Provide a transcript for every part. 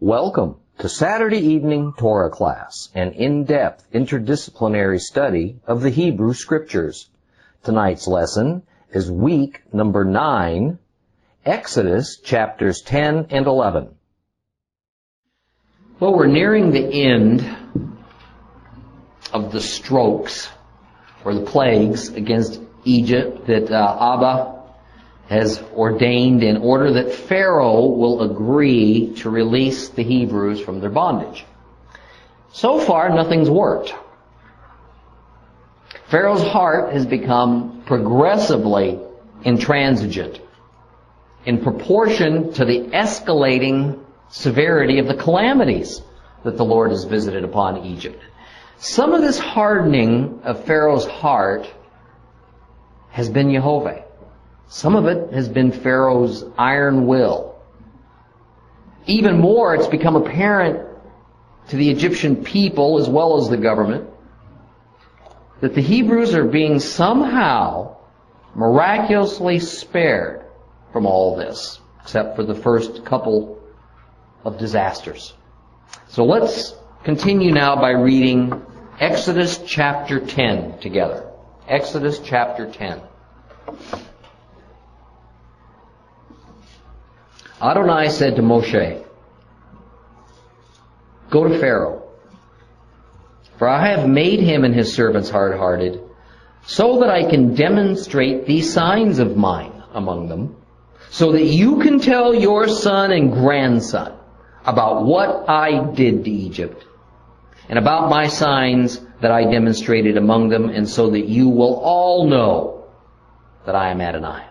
Welcome to Saturday Evening Torah Class, an in-depth interdisciplinary study of the Hebrew Scriptures. Tonight's lesson is week number 9, Exodus chapters 10 and 11. Well, we're nearing the end of the strokes or the plagues against Egypt that uh, Abba has ordained in order that Pharaoh will agree to release the Hebrews from their bondage. So far, nothing's worked. Pharaoh's heart has become progressively intransigent in proportion to the escalating severity of the calamities that the Lord has visited upon Egypt. Some of this hardening of Pharaoh's heart has been Jehovah. Some of it has been Pharaoh's iron will. Even more, it's become apparent to the Egyptian people as well as the government that the Hebrews are being somehow miraculously spared from all this, except for the first couple of disasters. So let's continue now by reading Exodus chapter 10 together. Exodus chapter 10. Adonai said to Moshe, Go to Pharaoh, for I have made him and his servants hard-hearted, so that I can demonstrate these signs of mine among them, so that you can tell your son and grandson about what I did to Egypt, and about my signs that I demonstrated among them, and so that you will all know that I am Adonai.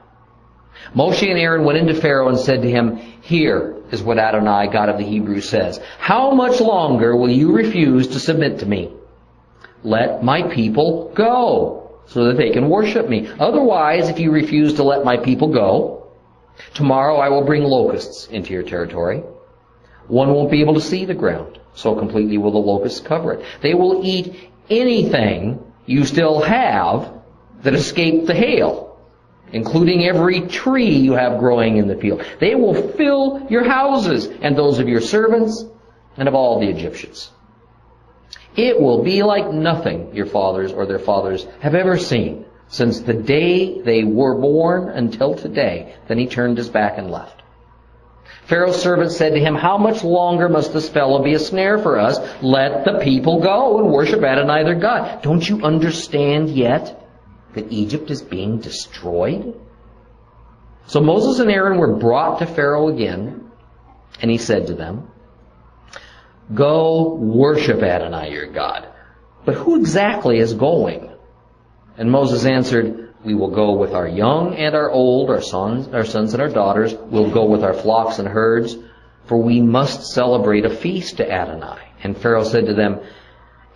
Moshe and Aaron went into Pharaoh and said to him, Here is what Adonai, God of the Hebrews, says. How much longer will you refuse to submit to me? Let my people go, so that they can worship me. Otherwise, if you refuse to let my people go, tomorrow I will bring locusts into your territory. One won't be able to see the ground, so completely will the locusts cover it. They will eat anything you still have that escaped the hail including every tree you have growing in the field. They will fill your houses and those of your servants and of all the Egyptians. It will be like nothing your fathers or their fathers have ever seen since the day they were born until today. Then he turned his back and left. Pharaoh's servant said to him, How much longer must this fellow be a snare for us? Let the people go and worship Adonai their God. Don't you understand yet? That Egypt is being destroyed? So Moses and Aaron were brought to Pharaoh again, and he said to them, Go worship Adonai your God. But who exactly is going? And Moses answered, We will go with our young and our old, our sons, our sons and our daughters. We'll go with our flocks and herds, for we must celebrate a feast to Adonai. And Pharaoh said to them,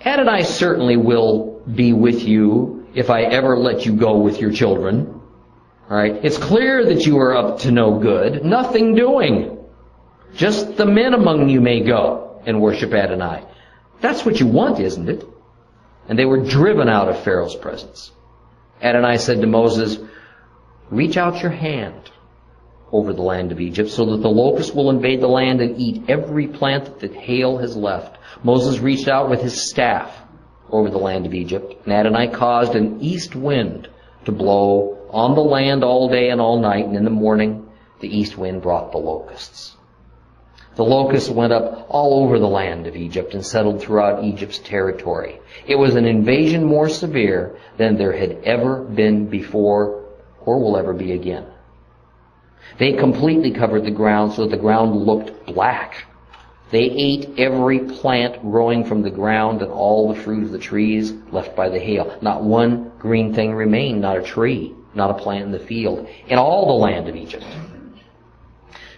Adonai certainly will be with you if I ever let you go with your children. Alright? It's clear that you are up to no good. Nothing doing. Just the men among you may go and worship Adonai. That's what you want, isn't it? And they were driven out of Pharaoh's presence. Adonai said to Moses, Reach out your hand over the land of Egypt so that the locusts will invade the land and eat every plant that hail has left. Moses reached out with his staff over the land of Egypt. And Adonai caused an east wind to blow on the land all day and all night, and in the morning the east wind brought the locusts. The locusts went up all over the land of Egypt and settled throughout Egypt's territory. It was an invasion more severe than there had ever been before or will ever be again. They completely covered the ground so that the ground looked black they ate every plant growing from the ground and all the fruit of the trees left by the hail. Not one green thing remained, not a tree, not a plant in the field, in all the land of Egypt.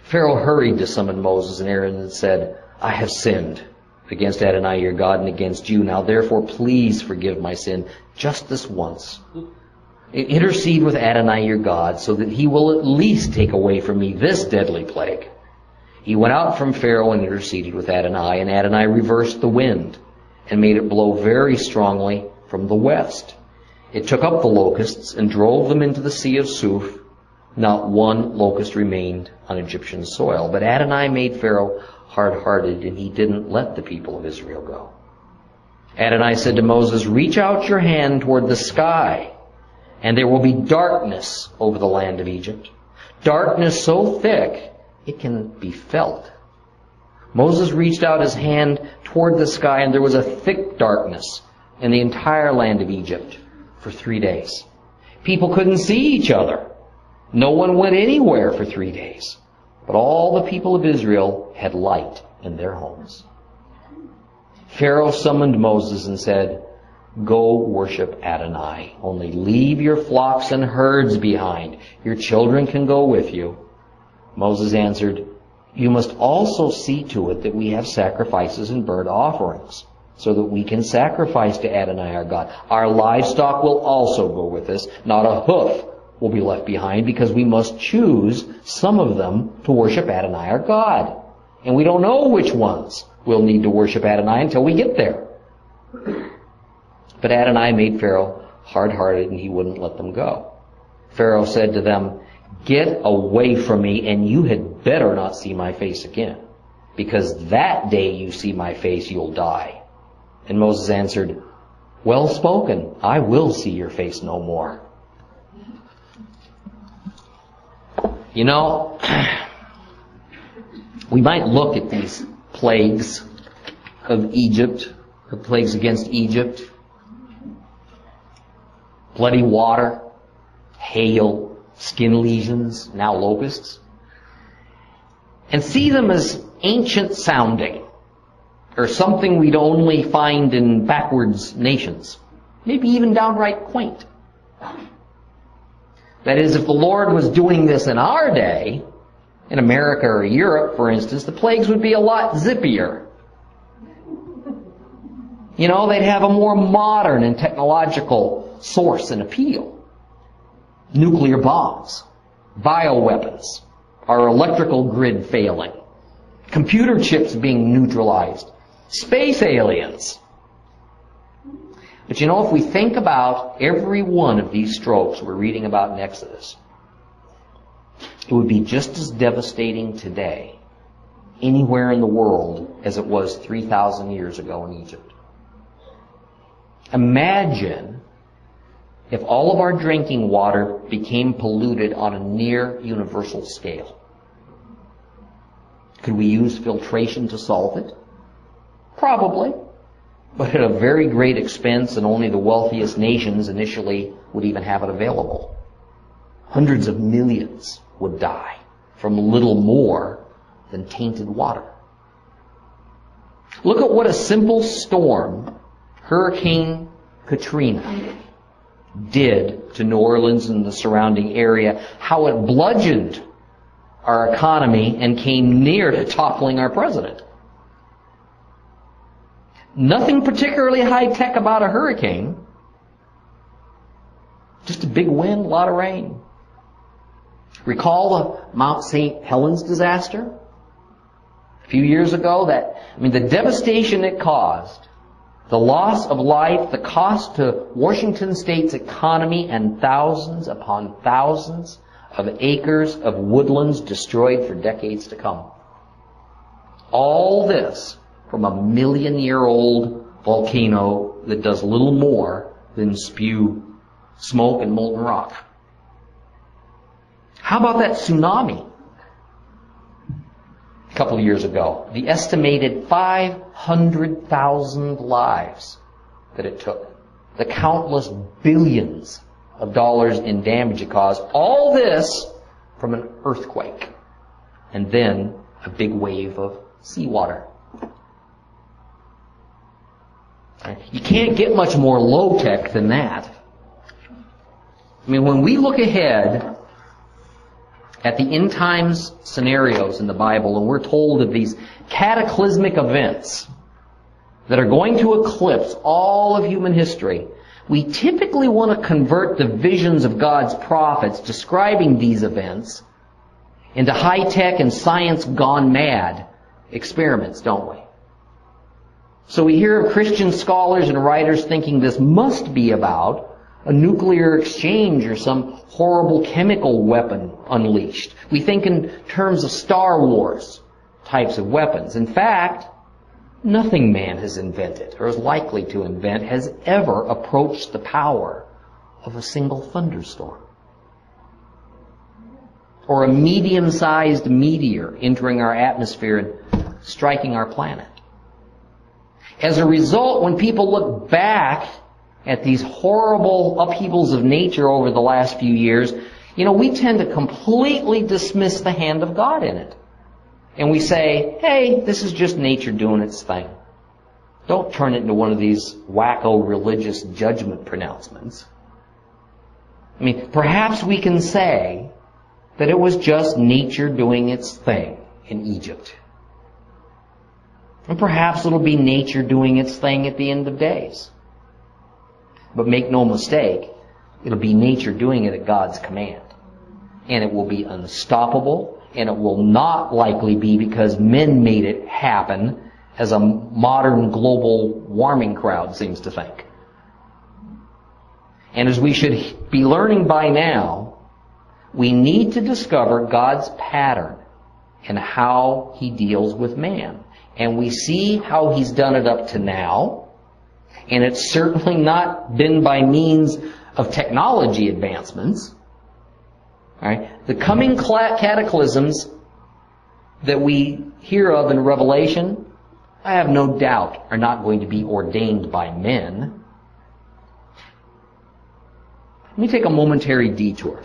Pharaoh hurried to summon Moses and Aaron and said, I have sinned against Adonai your God and against you. Now therefore please forgive my sin just this once. Intercede with Adonai your God so that he will at least take away from me this deadly plague. He went out from Pharaoh and interceded with Adonai, and Adonai reversed the wind and made it blow very strongly from the west. It took up the locusts and drove them into the sea of Suf. Not one locust remained on Egyptian soil. But Adonai made Pharaoh hard-hearted and he didn't let the people of Israel go. Adonai said to Moses, reach out your hand toward the sky and there will be darkness over the land of Egypt. Darkness so thick it can be felt. Moses reached out his hand toward the sky and there was a thick darkness in the entire land of Egypt for three days. People couldn't see each other. No one went anywhere for three days. But all the people of Israel had light in their homes. Pharaoh summoned Moses and said, Go worship Adonai. Only leave your flocks and herds behind. Your children can go with you. Moses answered, You must also see to it that we have sacrifices and burnt offerings, so that we can sacrifice to Adonai our God. Our livestock will also go with us. Not a hoof will be left behind because we must choose some of them to worship Adonai our God. And we don't know which ones we'll need to worship Adonai until we get there. But Adonai made Pharaoh hard-hearted and he wouldn't let them go. Pharaoh said to them, Get away from me and you had better not see my face again. Because that day you see my face, you'll die. And Moses answered, Well spoken. I will see your face no more. You know, we might look at these plagues of Egypt, the plagues against Egypt, bloody water, hail, skin lesions, now locusts, and see them as ancient sounding, or something we'd only find in backwards nations, maybe even downright quaint. That is, if the Lord was doing this in our day, in America or Europe, for instance, the plagues would be a lot zippier. You know, they'd have a more modern and technological source and appeal. Nuclear bombs, bioweapons, our electrical grid failing, computer chips being neutralized, space aliens. But you know, if we think about every one of these strokes we're reading about in Exodus, it would be just as devastating today anywhere in the world as it was 3,000 years ago in Egypt. Imagine if all of our drinking water became polluted on a near universal scale. Could we use filtration to solve it? Probably. But at a very great expense and only the wealthiest nations initially would even have it available. Hundreds of millions would die from little more than tainted water. Look at what a simple storm, Hurricane Katrina, did to New Orleans and the surrounding area, how it bludgeoned our economy and came near to toppling our president. Nothing particularly high tech about a hurricane. Just a big wind, a lot of rain. Recall the Mount St. Helens disaster? A few years ago that, I mean, the devastation it caused, the loss of life, the cost to Washington State's economy, and thousands upon thousands of acres of woodlands destroyed for decades to come. All this from a million year old volcano that does little more than spew smoke and molten rock. How about that tsunami? A couple of years ago, the estimated 500,000 lives that it took, the countless billions of dollars in damage it caused, all this from an earthquake, and then a big wave of seawater. You can't get much more low tech than that. I mean, when we look ahead at the end times scenarios in the Bible and we're told of these cataclysmic events that are going to eclipse all of human history, we typically want to convert the visions of God's prophets describing these events into high-tech and science gone mad experiments, don't we? So we hear of Christian scholars and writers thinking this must be about a nuclear exchange or some horrible chemical weapon unleashed. We think in terms of Star Wars, types of weapons. In fact, nothing man has invented or is likely to invent has ever approached the power of a single thunderstorm. Or a medium-sized meteor entering our atmosphere and striking our planet. As a result, when people look back at these horrible upheavals of nature over the last few years, you know, we tend to completely dismiss the hand of God in it. And we say, hey, this is just nature doing its thing. Don't turn it into one of these wacko religious judgment pronouncements. I mean, perhaps we can say that it was just nature doing its thing in Egypt. And perhaps it'll be nature doing its thing at the end of days. But make no mistake, it'll be nature doing it at God's command. And it will be unstoppable, and it will not likely be because men made it happen, as a modern global warming crowd seems to think. And as we should be learning by now, we need to discover God's pattern and how He deals with man. And we see how He's done it up to now, and it's certainly not been by means of technology advancements. The coming cataclysms that we hear of in Revelation, I have no doubt, are not going to be ordained by men. Let me take a momentary detour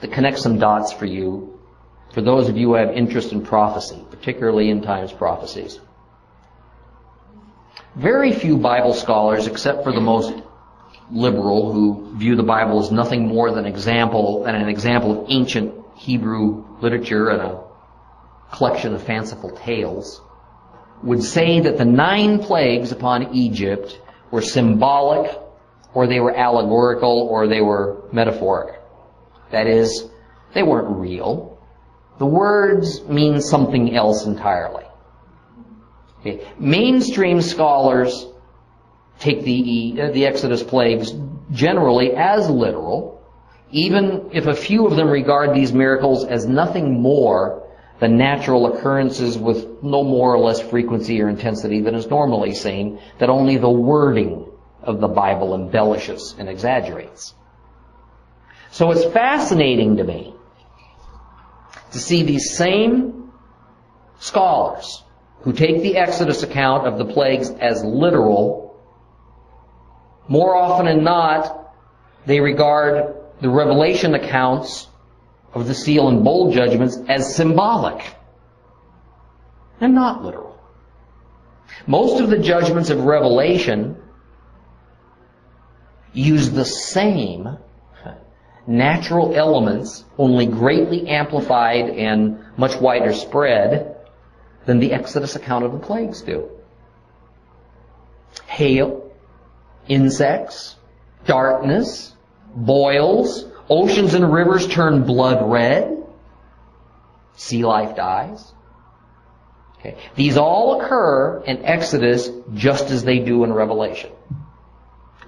to connect some dots for you, for those of you who have interest in prophecy, particularly in times prophecies. Very few Bible scholars, except for the most liberal, who view the Bible as nothing more than example than an example of ancient Hebrew literature and a collection of fanciful tales, would say that the nine plagues upon Egypt were symbolic or they were allegorical, or they were metaphoric. That is, they weren't real. The words mean something else entirely. Okay. Mainstream scholars take the, uh, the Exodus plagues generally as literal, even if a few of them regard these miracles as nothing more than natural occurrences with no more or less frequency or intensity than is normally seen, that only the wording of the Bible embellishes and exaggerates. So it's fascinating to me to see these same scholars who take the Exodus account of the plagues as literal, more often than not, they regard the Revelation accounts of the seal and bowl judgments as symbolic and not literal. Most of the judgments of Revelation use the same natural elements, only greatly amplified and much wider spread than the Exodus account of the plagues do. Hail, insects, darkness, boils, oceans and rivers turn blood red, sea life dies. Okay. These all occur in Exodus just as they do in Revelation.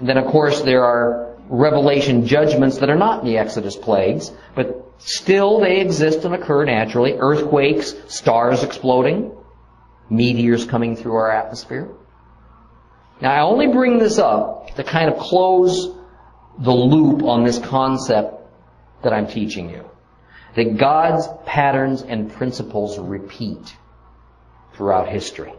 And then, of course, there are revelation judgments that are not in the Exodus plagues, but still they exist and occur naturally. Earthquakes, stars exploding, meteors coming through our atmosphere. Now, I only bring this up to kind of close the loop on this concept that I'm teaching you. That God's patterns and principles repeat throughout history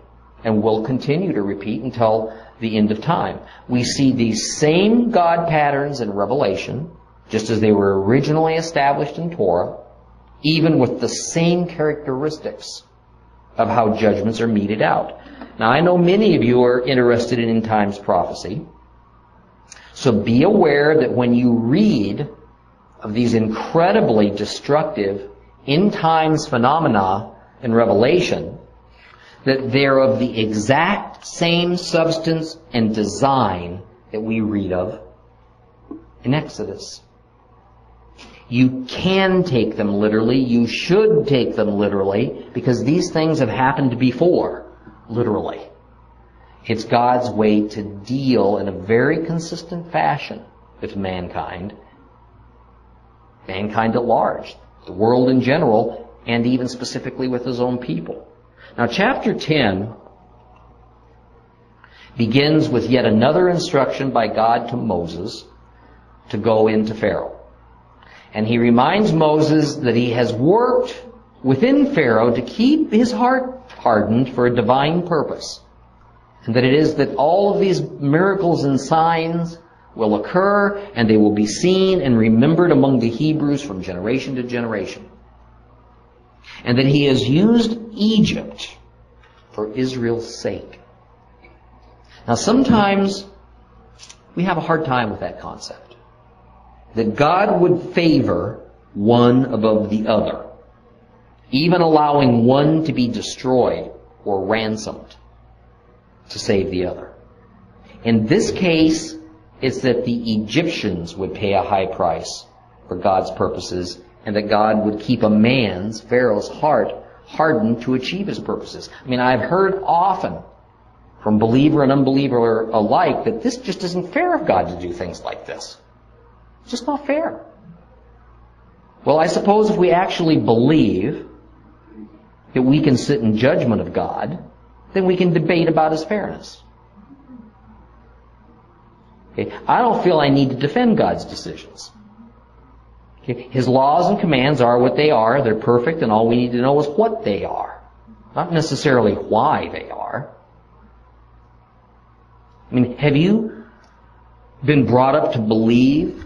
and will continue to repeat until the end of time. We see these same God patterns in Revelation, just as they were originally established in Torah, even with the same characteristics of how judgments are meted out. Now, I know many of you are interested in end times prophecy. So be aware that when you read of these incredibly destructive end times phenomena in Revelation, that they're of the exact same substance and design that we read of in Exodus. You can take them literally. You should take them literally because these things have happened before, literally. It's God's way to deal in a very consistent fashion with mankind, mankind at large, the world in general, and even specifically with his own people. Now, chapter 10 begins with yet another instruction by God to Moses to go into Pharaoh. And he reminds Moses that he has worked within Pharaoh to keep his heart hardened for a divine purpose. And that it is that all of these miracles and signs will occur and they will be seen and remembered among the Hebrews from generation to generation. And that he has used Egypt for Israel's sake. Now sometimes we have a hard time with that concept. That God would favor one above the other, even allowing one to be destroyed or ransomed to save the other. In this case, it's that the Egyptians would pay a high price for God's purposes and that God would keep a man's, Pharaoh's heart hardened to achieve his purposes. I mean, I've heard often from believer and unbeliever alike that this just isn't fair of God to do things like this. It's just not fair. Well, I suppose if we actually believe that we can sit in judgment of God, then we can debate about his fairness. Okay? I don't feel I need to defend God's decisions. Okay? His laws and commands are what they are. They're perfect, and all we need to know is what they are. Not necessarily why they are. I mean, have you been brought up to believe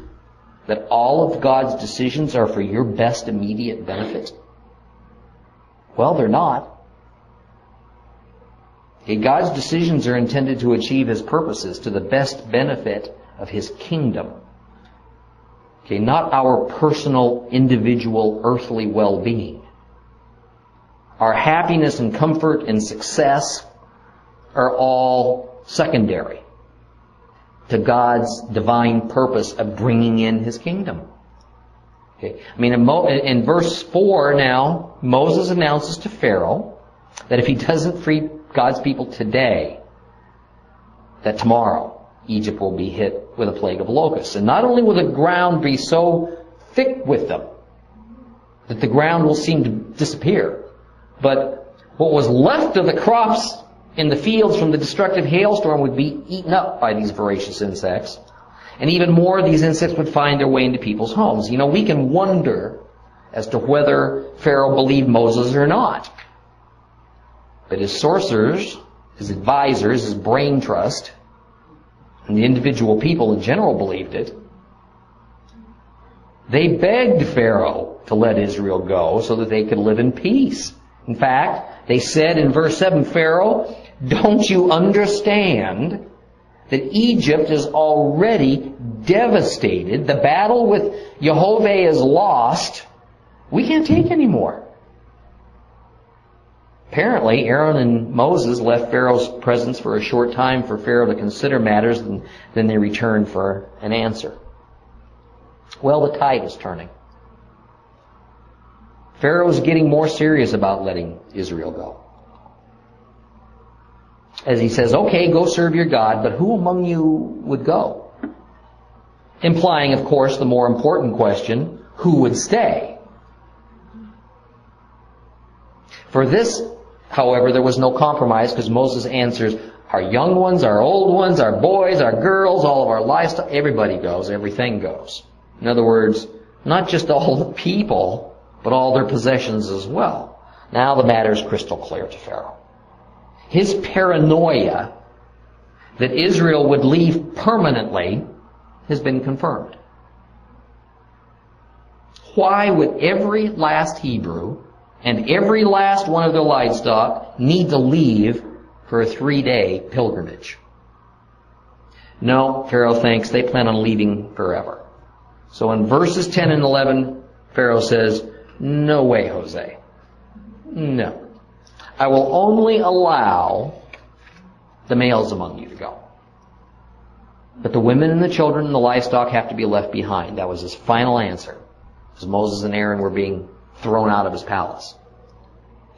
that all of God's decisions are for your best immediate benefit? Well, they're not. Okay, God's decisions are intended to achieve His purposes to the best benefit of His kingdom. Okay, not our personal, individual, earthly well-being. Our happiness and comfort and success are all secondary to God's divine purpose of bringing in His kingdom. Okay. I mean, in, Mo- in verse 4 now, Moses announces to Pharaoh that if he doesn't free God's people today, that tomorrow Egypt will be hit with a plague of locusts. And not only will the ground be so thick with them that the ground will seem to disappear, but what was left of the crops in the fields from the destructive hailstorm would be eaten up by these voracious insects. And even more, these insects would find their way into people's homes. You know, we can wonder as to whether Pharaoh believed Moses or not. But his sorcerers, his advisors, his brain trust, and the individual people in general believed it. They begged Pharaoh to let Israel go so that they could live in peace. In fact, they said in verse 7, Pharaoh, don't you understand that Egypt is already devastated? The battle with Jehovah is lost. We can't take any more. Apparently, Aaron and Moses left Pharaoh's presence for a short time for Pharaoh to consider matters, and then they returned for an answer. Well, the tide is turning. Pharaoh is getting more serious about letting Israel go. As he says, okay, go serve your God, but who among you would go? Implying, of course, the more important question, who would stay? For this, however, there was no compromise because Moses answers, our young ones, our old ones, our boys, our girls, all of our livestock, everybody goes, everything goes. In other words, not just all the people, but all their possessions as well. Now the matter is crystal clear to Pharaoh. His paranoia that Israel would leave permanently has been confirmed. Why would every last Hebrew and every last one of their livestock need to leave for a three-day pilgrimage? No, Pharaoh thinks they plan on leaving forever. So in verses 10 and 11, Pharaoh says, no way, Jose. No. I will only allow the males among you to go. But the women and the children and the livestock have to be left behind. That was his final answer. As Moses and Aaron were being thrown out of his palace.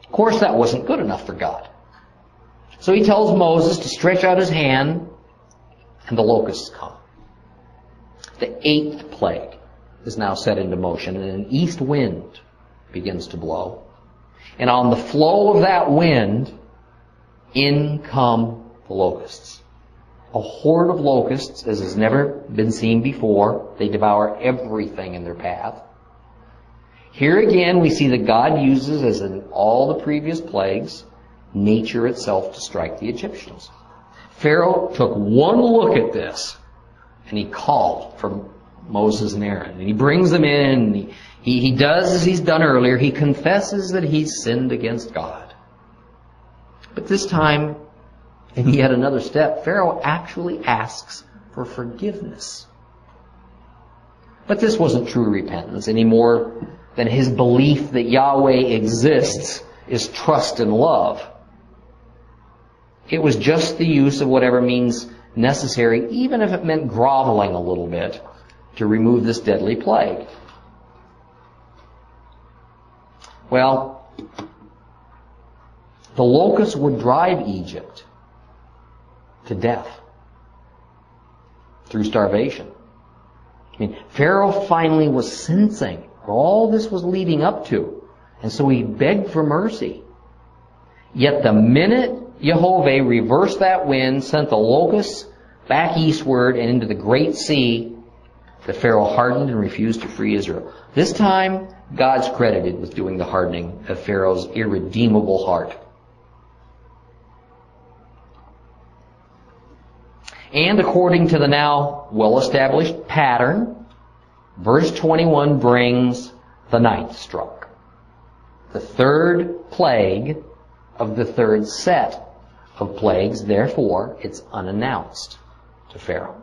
Of course, that wasn't good enough for God. So he tells Moses to stretch out his hand, and the locusts come. The eighth plague is now set into motion, and an east wind begins to blow. And on the flow of that wind, in come the locusts. A horde of locusts, as has never been seen before. They devour everything in their path. Here again, we see that God uses, as in all the previous plagues, nature itself to strike the Egyptians. Pharaoh took one look at this, and he called for Moses and Aaron. And he brings them in, he, he, he does as he's done earlier. He confesses that he's sinned against God. But this time, in yet another step, Pharaoh actually asks for forgiveness. But this wasn't true repentance any more than his belief that Yahweh exists is trust and love. It was just the use of whatever means necessary, even if it meant groveling a little bit, to remove this deadly plague. Well, the locusts would drive Egypt to death through starvation. I mean, Pharaoh finally was sensing all this was leading up to, and so he begged for mercy. Yet the minute Jehovah reversed that wind, sent the locusts back eastward and into the great sea, the Pharaoh hardened and refused to free Israel. This time, God's credited with doing the hardening of Pharaoh's irredeemable heart. And according to the now well-established pattern, verse 21 brings the ninth stroke. The third plague of the third set of plagues, therefore, it's unannounced to Pharaoh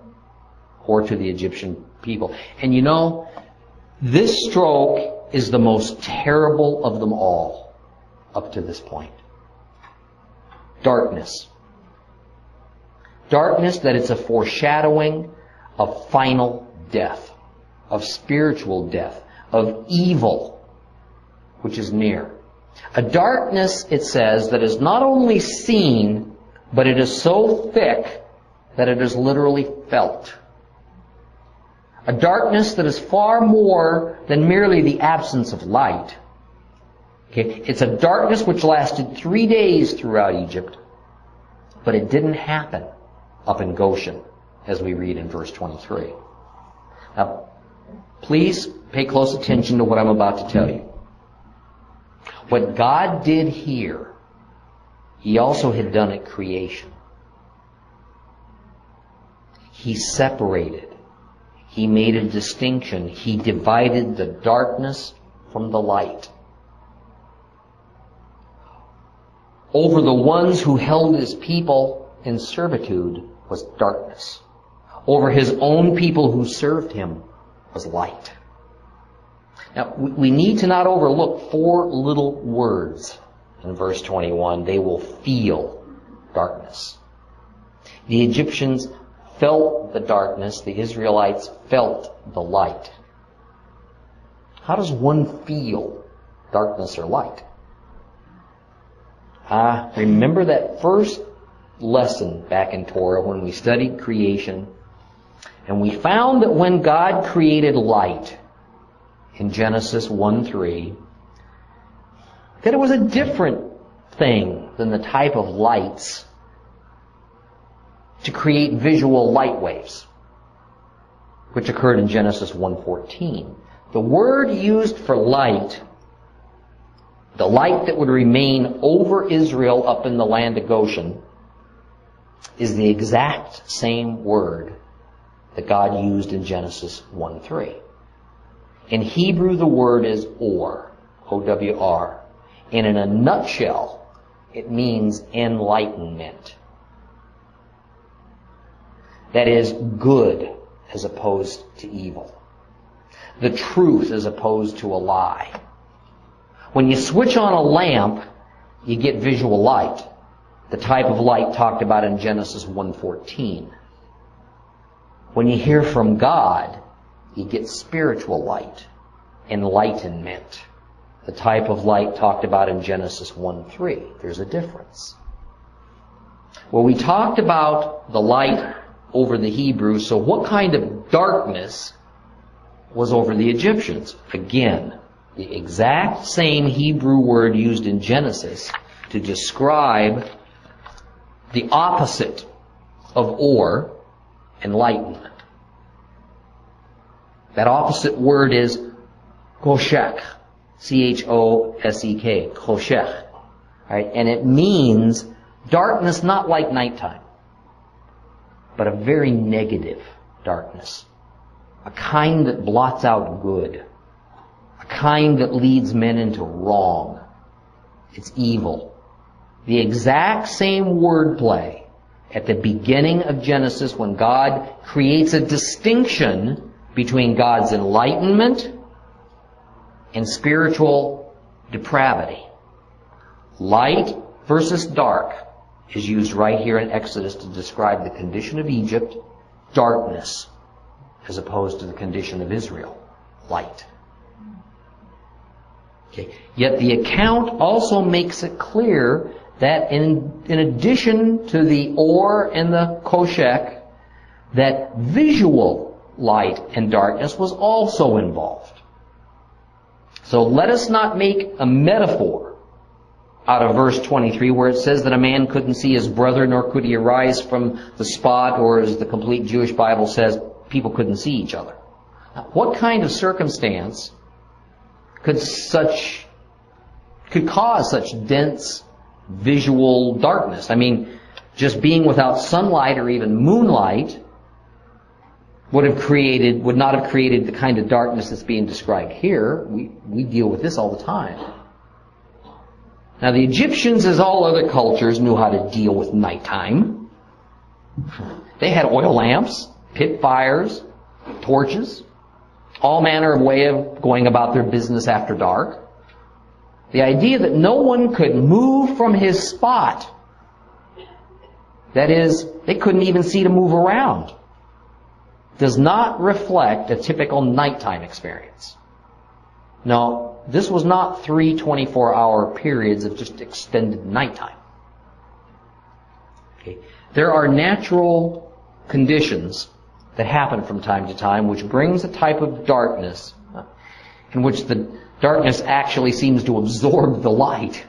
or to the Egyptian people. And you know, this stroke is the most terrible of them all up to this point. Darkness. Darkness that it's a foreshadowing of final death, of spiritual death, of evil, which is near. A darkness, it says, that is not only seen, but it is so thick that it is literally felt. A darkness that is far more than merely the absence of light. Okay? It's a darkness which lasted three days throughout Egypt, but it didn't happen up in Goshen, as we read in verse 23. Now, please pay close attention to what I'm about to tell you. What God did here, He also had done at creation. He separated. He made a distinction. He divided the darkness from the light. Over the ones who held His people in servitude was darkness. Over His own people who served Him was light. Now, we need to not overlook four little words in verse 21. They will feel darkness. The Egyptians felt the darkness. The Israelites felt the light. How does one feel darkness or light? Ah, remember that first lesson back in Torah when we studied creation and we found that when God created light in Genesis 1 3, that it was a different thing than the type of lights to create visual light waves, which occurred in Genesis 1.14. The word used for light, the light that would remain over Israel up in the land of Goshen, is the exact same word that God used in Genesis 1 3. In Hebrew, the word is or, O-W-R. And in a nutshell, it means enlightenment. That is good as opposed to evil. The truth as opposed to a lie. When you switch on a lamp, you get visual light. The type of light talked about in Genesis 1:14. When you hear from God, you get spiritual light, enlightenment. The type of light talked about in Genesis 1 3. There's a difference. Well, we talked about the light over the Hebrews, so what kind of darkness was over the Egyptians? Again, The exact same Hebrew word used in Genesis to describe the opposite of or, enlightenment. That opposite word is choshech. C-H-O-S-E-K. Choshech. Right? And it means darkness not like nighttime, but a very negative darkness. A kind that blots out good. A kind that leads men into wrong. It's evil. The exact same wordplay at the beginning of Genesis when God creates a distinction between God's enlightenment and spiritual depravity. Light versus dark is used right here in Exodus to describe the condition of Egypt, darkness, as opposed to the condition of Israel, light. Okay. Yet the account also makes it clear that in, in addition to the or and the choshech, that visual light and darkness was also involved. So let us not make a metaphor out of verse 23 where it says that a man couldn't see his brother nor could he arise from the spot or as the complete Jewish Bible says, people couldn't see each other. Now, what kind of circumstance could such, could cause such dense visual darkness? I mean, just being without sunlight or even moonlight would have created, would not have created the kind of darkness that's being described here. We, we deal with this all the time. Now the Egyptians, as all other cultures, knew how to deal with nighttime. They had oil lamps, pit fires, torches, all manner of way of going about their business after dark. The idea that no one could move from his spot, that is, they couldn't even see to move around, does not reflect a typical nighttime experience. No, this was not three 24 hour periods of just extended nighttime. Okay. There are natural conditions that happen from time to time which brings a type of darkness in which the darkness actually seems to absorb the light.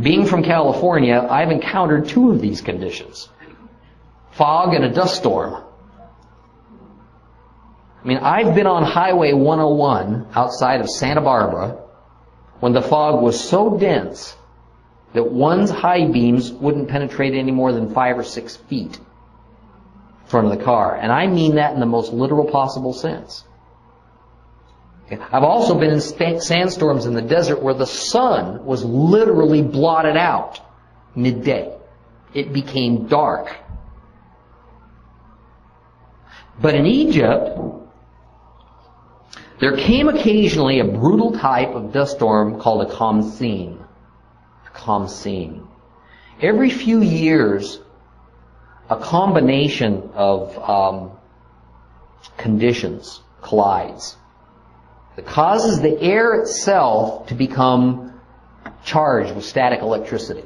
Being from California, I've encountered two of these conditions. Fog and a dust storm. I mean, I've been on Highway 101 outside of Santa Barbara when the fog was so dense that one's high beams wouldn't penetrate any more than five or six feet in front of the car. And I mean that in the most literal possible sense. I've also been in sandstorms in the desert where the sun was literally blotted out midday. It became dark. But in Egypt, there came occasionally a brutal type of dust storm called a khamsin. A khamsin. Every few years, a combination of um, conditions collides that causes the air itself to become charged with static electricity,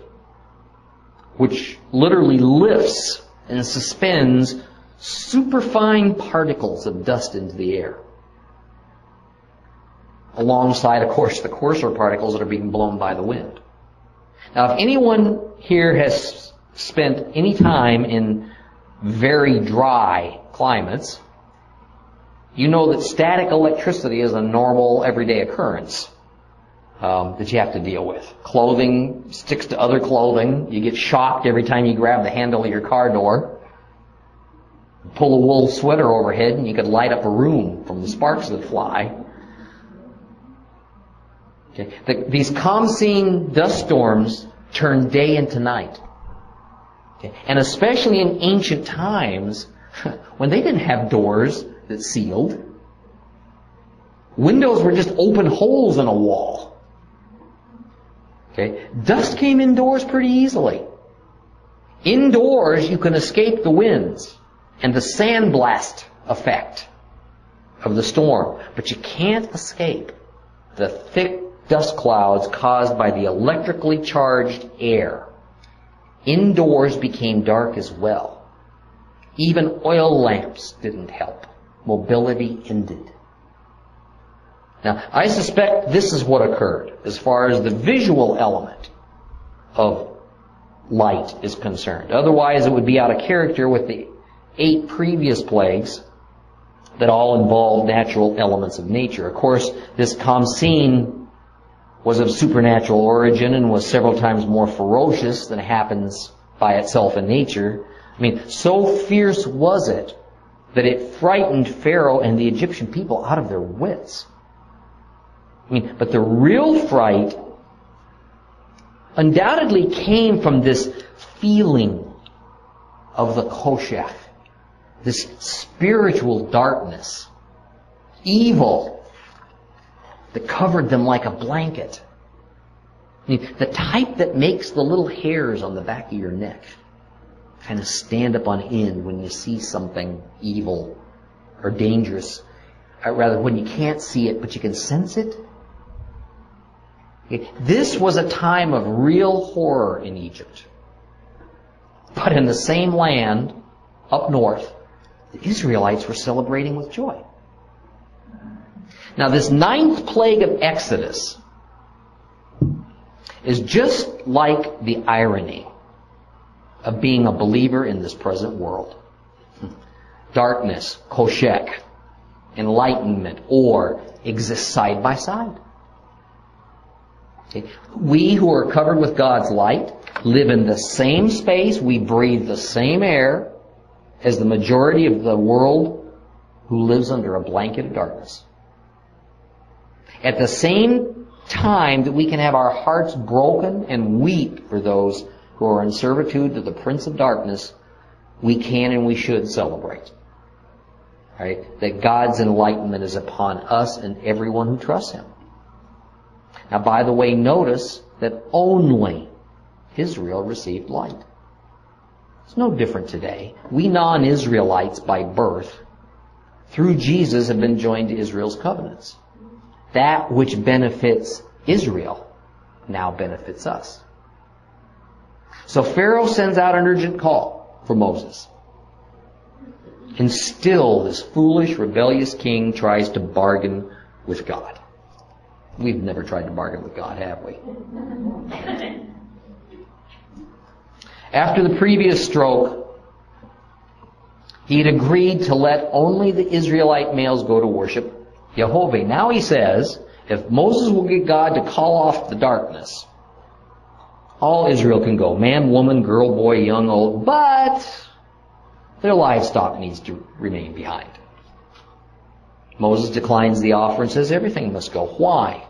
which literally lifts and suspends superfine particles of dust into the air alongside, of course, the coarser particles that are being blown by the wind. Now, if anyone here has spent any time in very dry climates, you know that static electricity is a normal, everyday occurrence um, that you have to deal with. Clothing sticks to other clothing. You get shocked every time you grab the handle of your car door. Pull a wool sweater overhead, and you could light up a room from the sparks that fly. Okay. The, these khamsin dust storms turn day into night. Okay. And especially in ancient times, when they didn't have doors sealed, windows were just open holes in a wall. Okay. Dust came indoors pretty easily. Indoors, you can escape the winds and the sandblast effect of the storm, but you can't escape the thick dust clouds caused by the electrically charged air. Indoors became dark as well. Even oil lamps didn't help. Mobility ended. Now, I suspect this is what occurred as far as the visual element of light is concerned. Otherwise, it would be out of character with the eight previous plagues that all involved natural elements of nature. Of course, this Khamsin was of supernatural origin and was several times more ferocious than happens by itself in nature. I mean, so fierce was it that it frightened Pharaoh and the Egyptian people out of their wits. I mean, but the real fright undoubtedly came from this feeling of the Choshech, this spiritual darkness, evil that covered them like a blanket. I mean, the type that makes the little hairs on the back of your neck kind of stand up on end when you see something evil or dangerous. Or rather, when you can't see it, but you can sense it. This was a time of real horror in Egypt. But in the same land, up north, the Israelites were celebrating with joy. Now, this ninth plague of Exodus is just like the irony of being a believer in this present world. Darkness, choshech, enlightenment, or exist side by side. Okay. We who are covered with God's light live in the same space, we breathe the same air as the majority of the world who lives under a blanket of darkness. At the same time that we can have our hearts broken and weep for those who are in servitude to the Prince of Darkness, we can and we should celebrate. Right? That God's enlightenment is upon us and everyone who trusts Him. Now, by the way, notice that only Israel received light. It's no different today. We non-Israelites by birth, through Jesus, have been joined to Israel's covenants. That which benefits Israel now benefits us. So Pharaoh sends out an urgent call for Moses. And still this foolish, rebellious king tries to bargain with God. We've never tried to bargain with God, have we? After the previous stroke, he had agreed to let only the Israelite males go to worship Jehovah. Now he says, if Moses will get God to call off the darkness, all Israel can go. Man, woman, girl, boy, young, old, but their livestock needs to remain behind. Moses declines the offer and says everything must go. Why?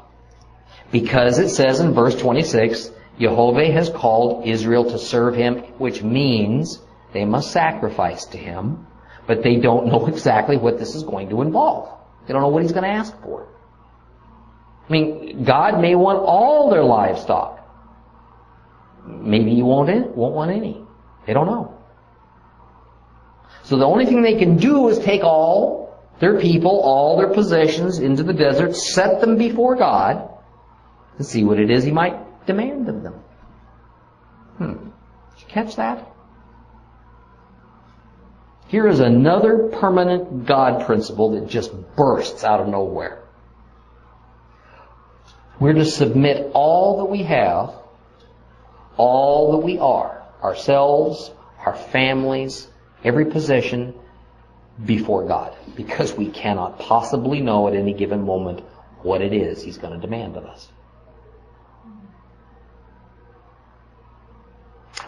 Because it says in verse 26, Jehovah has called Israel to serve him, which means they must sacrifice to him, but they don't know exactly what this is going to involve. They don't know what he's going to ask for. I mean, God may want all their livestock. Maybe he won't, won't want any. They don't know. So the only thing they can do is take all their people, all their possessions into the desert, set them before God, and see what it is he might demand of them. Hmm. Did you catch that? Here is another permanent God principle that just bursts out of nowhere. We're to submit all that we have, all that we are, ourselves, our families, every possession, before God. Because we cannot possibly know at any given moment what it is He's going to demand of us.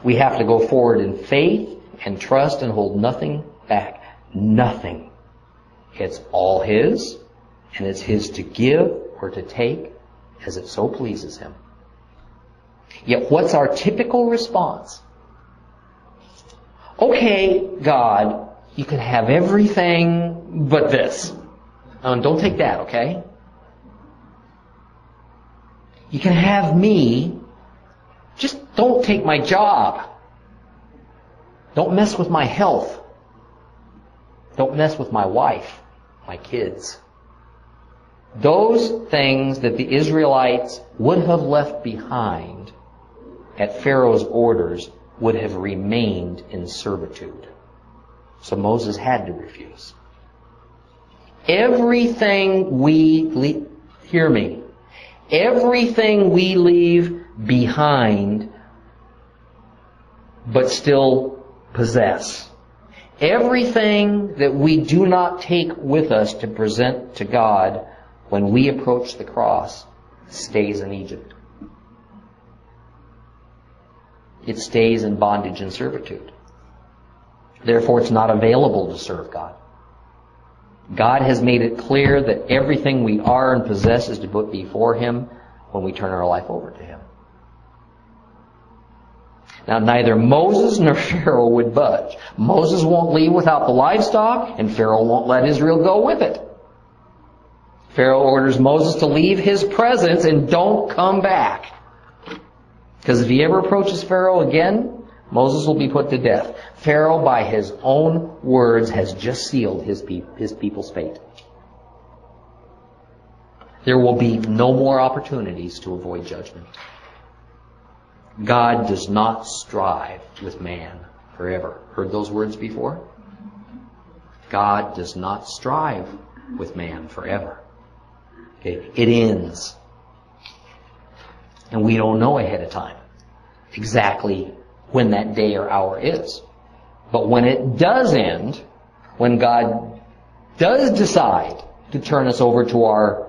We have to go forward in faith and trust and hold nothing back. Nothing. It's all His, and it's His to give or to take as it so pleases Him. Yet what's our typical response? Okay, God, you can have everything but this. Um, don't take that, okay? You can have me, just don't take my job. Don't mess with my health. Don't mess with my wife, my kids. Those things that the Israelites would have left behind at Pharaoh's orders would have remained in servitude. So Moses had to refuse. Everything we hear me. Everything we leave behind, but still possess. Everything that we do not take with us to present to God when we approach the cross stays in Egypt. It stays in bondage and servitude. Therefore, it's not available to serve God. God has made it clear that everything we are and possess is to put before Him when we turn our life over to Him. Now, neither Moses nor Pharaoh would budge. Moses won't leave without the livestock, and Pharaoh won't let Israel go with it. Pharaoh orders Moses to leave his presence and don't come back. Because if he ever approaches Pharaoh again, Moses will be put to death. Pharaoh, by his own words, has just sealed his, pe- his people's fate. There will be no more opportunities to avoid judgment. God does not strive with man forever. Heard those words before? God does not strive with man forever. Okay, it ends. And we don't know ahead of time exactly when that day or hour is. But when it does end, when God does decide to turn us over to our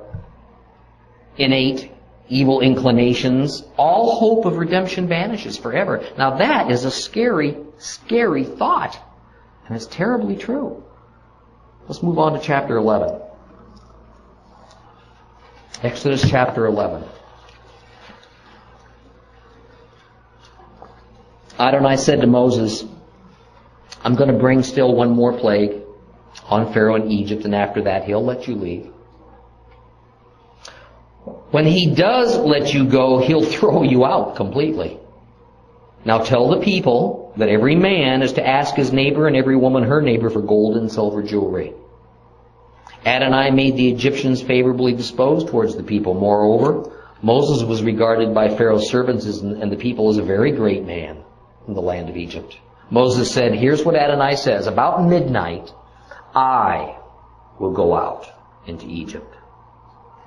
innate evil inclinations, all hope of redemption vanishes forever. Now that is a scary, scary thought. And it's terribly true. Let's move on to chapter 11. Exodus chapter 11. Adonai said to Moses, I'm going to bring still one more plague on Pharaoh in Egypt, and after that he'll let you leave. When he does let you go, he'll throw you out completely. Now tell the people that every man is to ask his neighbor and every woman her neighbor for gold and silver jewelry. Adonai made the Egyptians favorably disposed towards the people. Moreover, Moses was regarded by Pharaoh's servants and the people as a very great man in the land of Egypt. Moses said, here's what Adonai says, about midnight, I will go out into Egypt.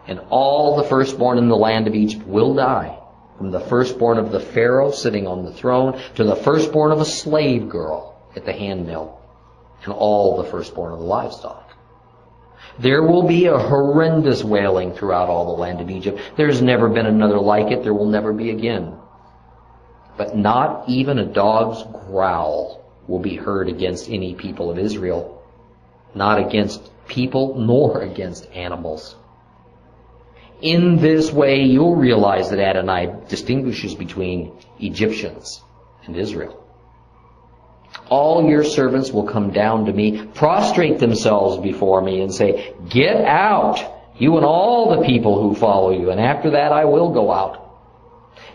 And all the firstborn in the land of Egypt will die, from the firstborn of the Pharaoh sitting on the throne to the firstborn of a slave girl at the handmill, and all the firstborn of the livestock. There will be a horrendous wailing throughout all the land of Egypt. There's never been another like it. There will never be again. But not even a dog's growl will be heard against any people of Israel. Not against people nor against animals. In this way, you'll realize that Adonai distinguishes between Egyptians and Israel. All your servants will come down to me, prostrate themselves before me, and say, Get out, you and all the people who follow you, and after that I will go out.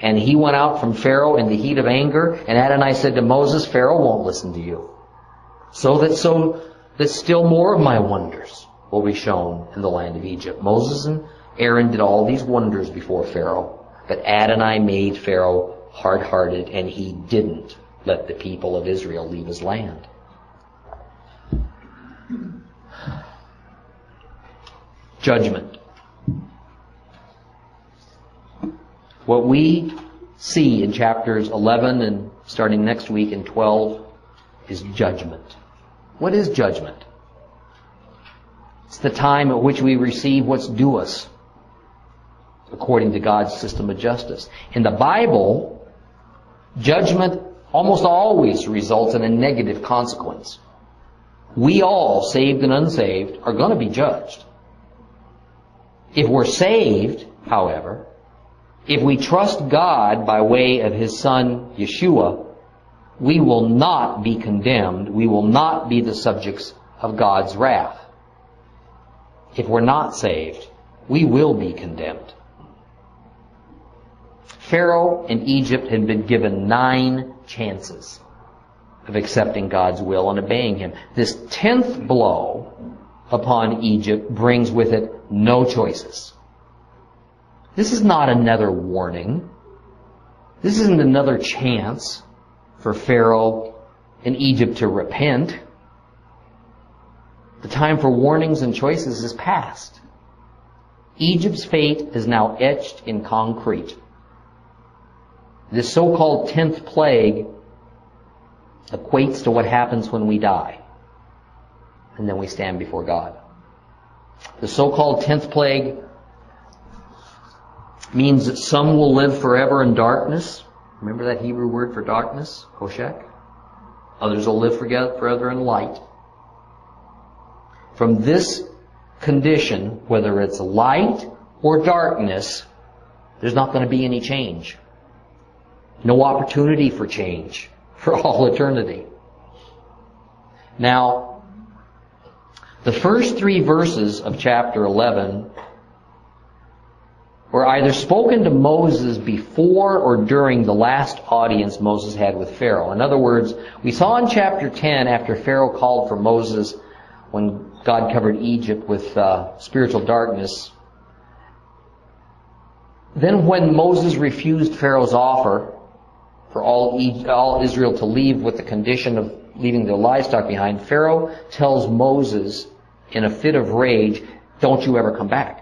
And he went out from Pharaoh in the heat of anger, and Adonai said to Moses, Pharaoh won't listen to you. So that so that still more of my wonders will be shown in the land of Egypt. Moses and Aaron did all these wonders before Pharaoh, but Adonai made Pharaoh hard-hearted, and he didn't let the people of Israel leave his land. Judgment. What we see in chapters 11 and starting next week in 12 is judgment. What is judgment? It's the time at which we receive what's due us according to God's system of justice. In the Bible, judgment almost always results in a negative consequence. We all, saved and unsaved, are going to be judged. If we're saved, however, if we trust God by way of His Son, Yeshua, we will not be condemned. We will not be the subjects of God's wrath. If we're not saved, we will be condemned. Pharaoh and Egypt had been given nine chances of accepting God's will and obeying Him. This tenth blow upon Egypt brings with it no choices. This is not another warning. This isn't another chance for Pharaoh and Egypt to repent. The time for warnings and choices is past. Egypt's fate is now etched in concrete. This so-called tenth plague equates to what happens when we die. And then we stand before God. The so-called tenth plague means that some will live forever in darkness. Remember that Hebrew word for darkness? Choshech? Others will live forever in light. From this condition, whether it's light or darkness, there's not going to be any change. No opportunity for change for all eternity. Now, the first three verses of chapter 11 were either spoken to Moses before or during the last audience Moses had with Pharaoh. In other words, we saw in chapter 10, after Pharaoh called for Moses when God covered Egypt with uh, spiritual darkness, then when Moses refused Pharaoh's offer for all, all Israel to leave with the condition of leaving their livestock behind, Pharaoh tells Moses in a fit of rage, don't you ever come back.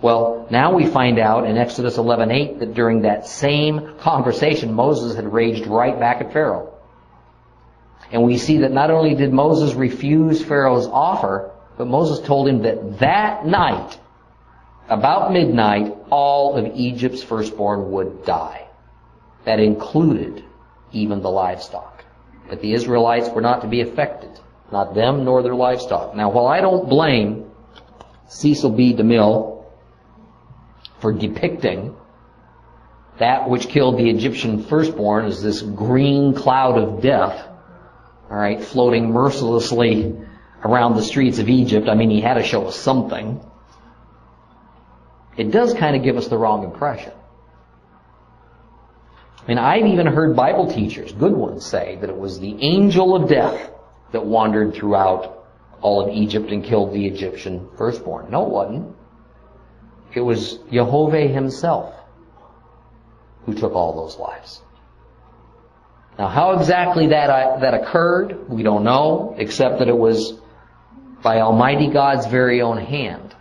Well, now we find out in Exodus 11:8 that during that same conversation, Moses had raged right back at Pharaoh. And we see that not only did Moses refuse Pharaoh's offer, but Moses told him that that night, about midnight, all of Egypt's firstborn would die. That included even the livestock. But the Israelites were not to be affected. Not them nor their livestock. Now, while I don't blame Cecil B. DeMille for depicting that which killed the Egyptian firstborn as this green cloud of death, all right, floating mercilessly around the streets of Egypt. I mean, he had to show us something. It does kind of give us the wrong impression. I mean, I've even heard Bible teachers, good ones, say that it was the angel of death that wandered throughout all of Egypt and killed the Egyptian firstborn. No, it wasn't. It was Jehovah himself who took all those lives. Now, how exactly that, uh, that occurred, we don't know, except that it was by Almighty God's very own hand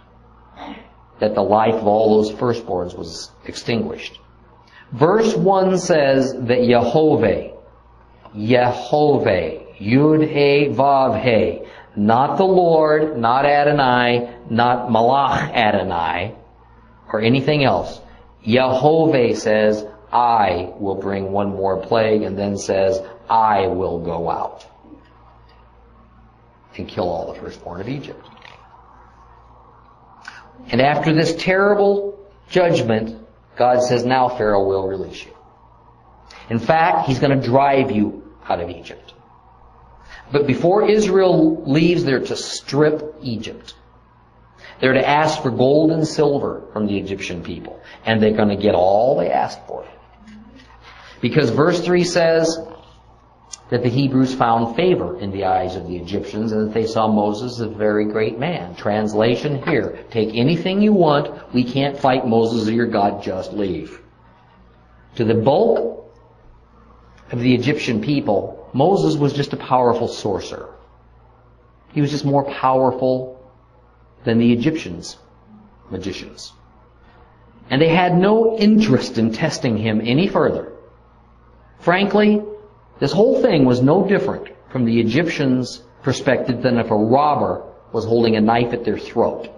that the life of all those firstborns was extinguished. Verse 1 says that Jehovah, Jehovah, Yud He Vav He, not the Lord, not Adonai, not Malach Adonai, or anything else. Jehovah says, I will bring one more plague, and then says, I will go out and kill all the firstborn of Egypt. And after this terrible judgment, God says, now Pharaoh will release you. In fact, he's going to drive you out of Egypt. But before Israel leaves, they're to strip Egypt. They're to ask for gold and silver from the Egyptian people. And they're going to get all they ask for. Because verse 3 says that the Hebrews found favor in the eyes of the Egyptians and that they saw Moses as a very great man. Translation here. Take anything you want. We can't fight Moses or your God. Just leave. To the bulk of the Egyptian people, Moses was just a powerful sorcerer. He was just more powerful than the Egyptians, magicians. And they had no interest in testing him any further. Frankly, this whole thing was no different from the Egyptians' perspective than if a robber was holding a knife at their throat.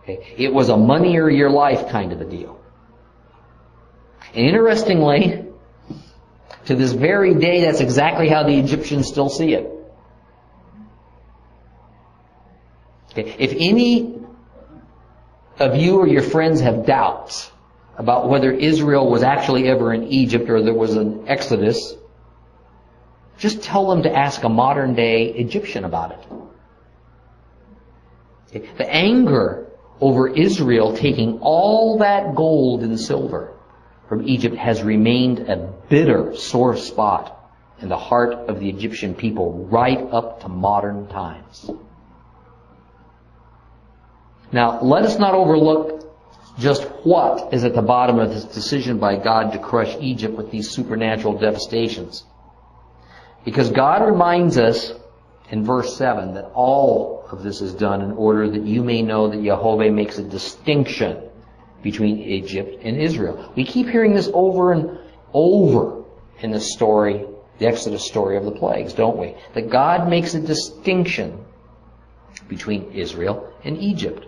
Okay? It was a money or your life kind of a deal. And interestingly, to this very day, that's exactly how the Egyptians still see it. If any of you or your friends have doubts about whether Israel was actually ever in Egypt or there was an Exodus, just tell them to ask a modern day Egyptian about it. The anger over Israel taking all that gold and silver from Egypt has remained a bitter sore spot in the heart of the Egyptian people right up to modern times. Now, let us not overlook just what is at the bottom of this decision by God to crush Egypt with these supernatural devastations. Because God reminds us in verse 7 that all of this is done in order that you may know that Jehovah makes a distinction between Egypt and Israel. We keep hearing this over and over in the story, the Exodus story of the plagues, don't we? That God makes a distinction between Israel and Egypt.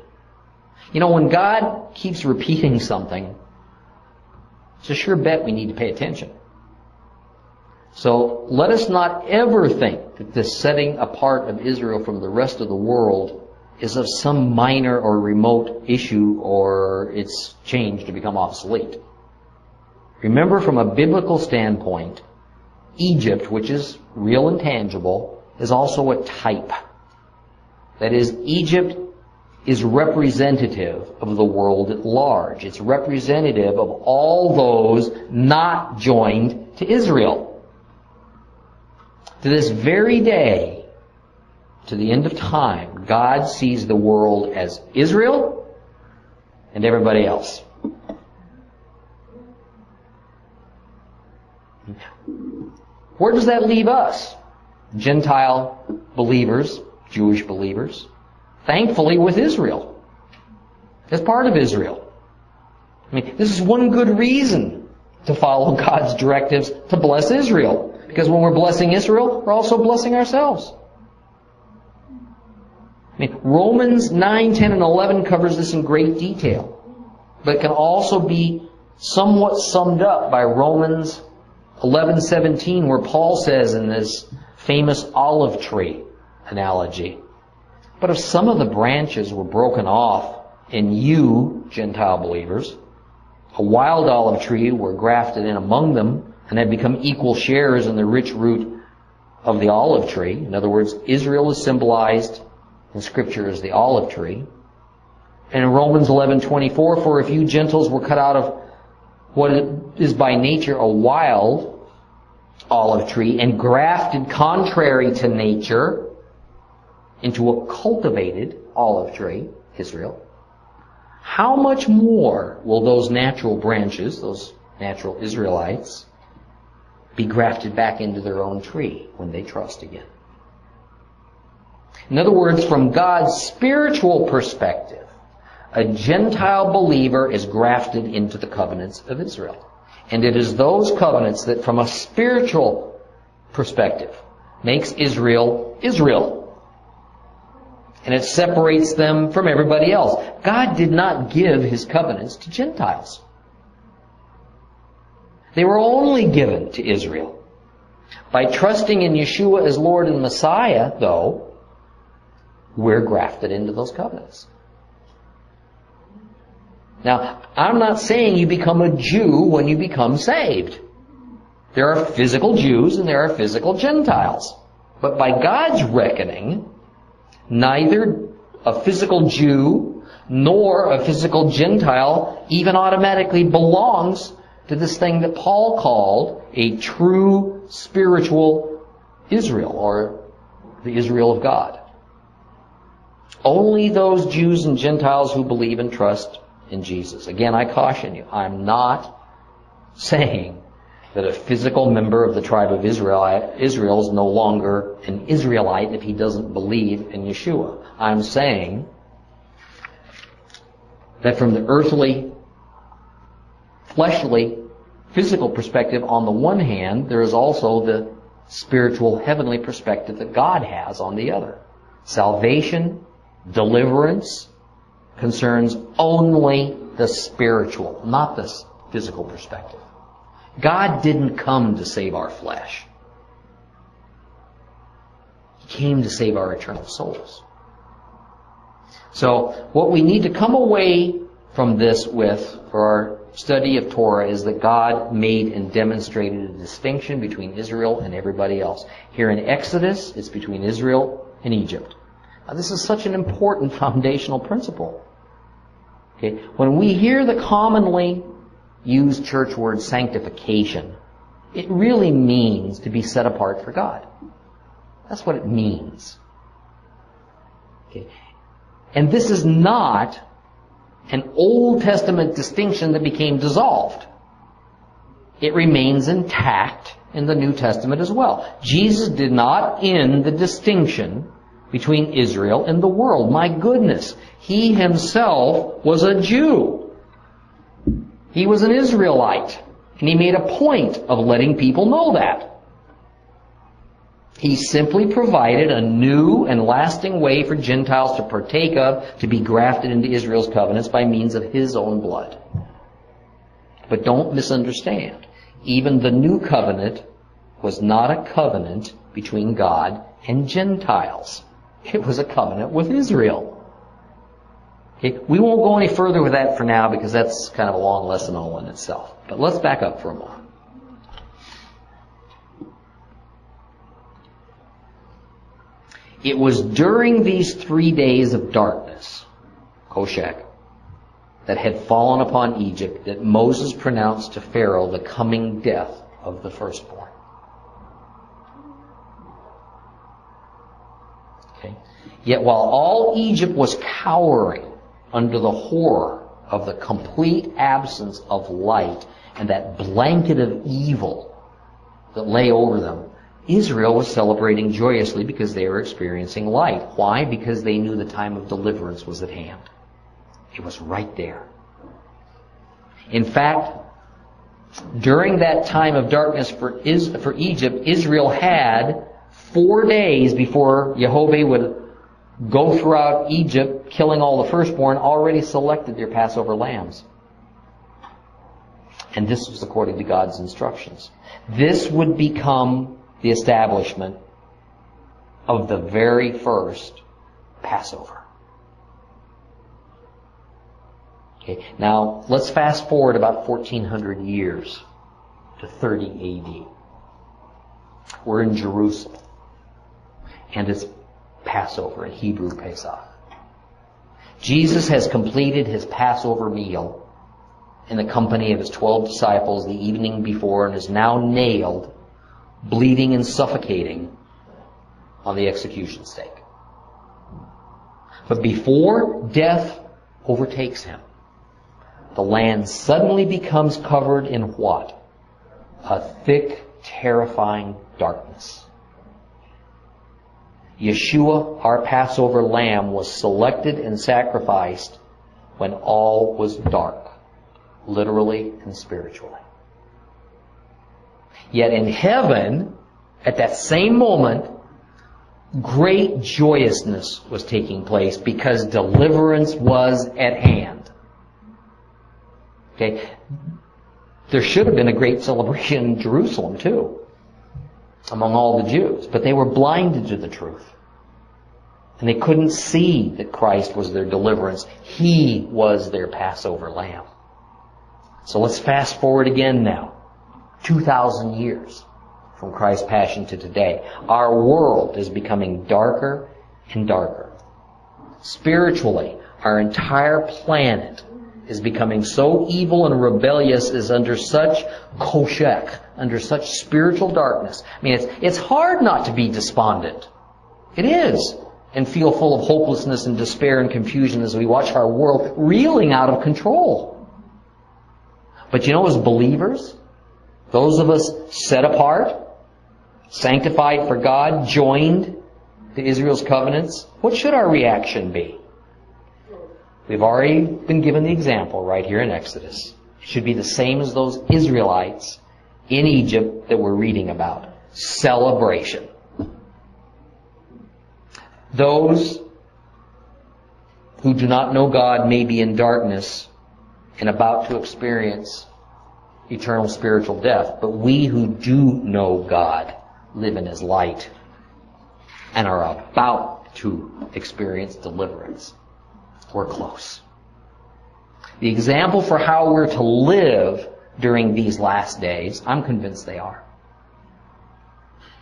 You know, when God keeps repeating something, it's a sure bet we need to pay attention. So let us not ever think that this setting apart of Israel from the rest of the world is of some minor or remote issue or it's changed to become obsolete. Remember from a biblical standpoint, Egypt, which is real and tangible, is also a type. That is, Egypt is representative of the world at large. It's representative of all those not joined to Israel. To this very day, to the end of time, God sees the world as Israel and everybody else. Where does that leave us? Gentile believers, Jewish believers, thankfully with Israel, as part of Israel. I mean, this is one good reason to follow God's directives to bless Israel. Because when we're blessing Israel, we're also blessing ourselves. I mean, Romans 9, 10, and 11 covers this in great detail. But can also be somewhat summed up by Romans 11, 17, where Paul says in this famous olive tree analogy, But if some of the branches were broken off, and you, Gentile believers, a wild olive tree were grafted in among them, and had become equal sharers in the rich root of the olive tree. In other words, Israel is symbolized in Scripture as the olive tree. And in Romans 11:24, for if you Gentiles were cut out of what is by nature a wild olive tree and grafted contrary to nature into a cultivated olive tree, Israel, how much more will those natural branches, those natural Israelites, be grafted back into their own tree when they trust again. In other words, from God's spiritual perspective, a Gentile believer is grafted into the covenants of Israel. And it is those covenants that from a spiritual perspective makes Israel Israel. And it separates them from everybody else. God did not give His covenants to Gentiles. They were only given to Israel. By trusting in Yeshua as Lord and Messiah, though, we're grafted into those covenants. Now, I'm not saying you become a Jew when you become saved. There are physical Jews and there are physical Gentiles. But by God's reckoning, neither a physical Jew nor a physical Gentile even automatically belongs to this thing that Paul called a true spiritual Israel, or the Israel of God. Only those Jews and Gentiles who believe and trust in Jesus. Again, I caution you, I'm not saying that a physical member of the tribe of Israel, Israel is no longer an Israelite if he doesn't believe in Yeshua. I'm saying that from the earthly fleshly, physical perspective on the one hand, there is also the spiritual, heavenly perspective that God has on the other. Salvation, deliverance, concerns only the spiritual, not the physical perspective. God didn't come to save our flesh. He came to save our eternal souls. So, what we need to come away from this with for our study of Torah is that God made and demonstrated a distinction between Israel and everybody else. Here in Exodus, it's between Israel and Egypt. Now, this is such an important foundational principle. Okay? When we hear the commonly used church word sanctification, it really means to be set apart for God. That's what it means. Okay? And this is not an Old Testament distinction that became dissolved. It remains intact in the New Testament as well. Jesus did not end the distinction between Israel and the world. My goodness, he himself was a Jew. He was an Israelite. And he made a point of letting people know that. He simply provided a new and lasting way for Gentiles to partake of, to be grafted into Israel's covenants by means of his own blood. But don't misunderstand. Even the new covenant was not a covenant between God and Gentiles. It was a covenant with Israel. Okay, we won't go any further with that for now because that's kind of a long lesson all in itself. But let's back up for a moment. It was during these three days of darkness, Choshech, that had fallen upon Egypt that Moses pronounced to Pharaoh the coming death of the firstborn. Okay? Yet while all Egypt was cowering under the horror of the complete absence of light and that blanket of evil that lay over them, Israel was celebrating joyously because they were experiencing light. Why? Because they knew the time of deliverance was at hand. It was right there. In fact, during that time of darkness for, Is, for Egypt, Israel had four days before Jehovah would go throughout Egypt, killing all the firstborn, already selected their Passover lambs. And this was according to God's instructions. This would become the establishment of the very first Passover. Okay, now let's fast forward about 1400 years to 30 AD. We're in Jerusalem. And it's Passover in Hebrew Pesach. Jesus has completed his Passover meal in the company of his twelve disciples the evening before and is now nailed, bleeding and suffocating on the execution stake. But before death overtakes him, the land suddenly becomes covered in what? A thick, terrifying darkness. Yeshua, our Passover lamb, was selected and sacrificed when all was dark, literally and spiritually. Yet in heaven, at that same moment, great joyousness was taking place because deliverance was at hand. Okay? There should have been a great celebration in Jerusalem too among all the Jews, but they were blinded to the truth. And they couldn't see that Christ was their deliverance. He was their Passover lamb. So let's fast forward again now. 2,000 years from Christ's passion to today. Our world is becoming darker and darker. Spiritually, our entire planet is becoming so evil and rebellious is under such choshech, under such spiritual darkness. I mean, it's, it's hard not to be despondent. It is. And feel full of hopelessness and despair and confusion as we watch our world reeling out of control. But you know, as believers, those of us set apart, sanctified for God, joined to Israel's covenants, what should our reaction be? We've already been given the example right here in Exodus. It should be the same as those Israelites in Egypt that we're reading about. Celebration. Those who do not know God may be in darkness and about to experience eternal spiritual death, but we who do know God live in His light and are about to experience deliverance. We're close. The example for how we're to live during these last days, I'm convinced they are.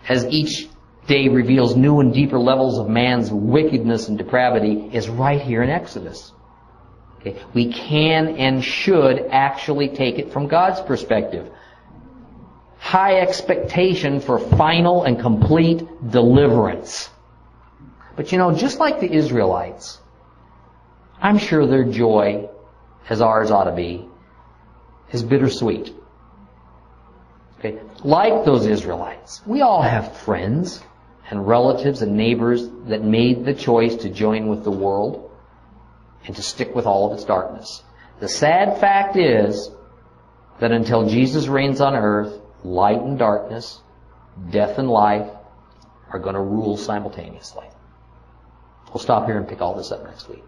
As each day reveals new and deeper levels of man's wickedness and depravity, is right here in Exodus. Okay? We can and should actually take it from God's perspective. High expectation for final and complete deliverance. But you know, just like the Israelites, I'm sure their joy, as ours ought to be, is bittersweet. Okay? Like those Israelites, we all have friends and relatives and neighbors that made the choice to join with the world and to stick with all of its darkness. The sad fact is that until Jesus reigns on earth, light and darkness, death and life are going to rule simultaneously. We'll stop here and pick all this up next week.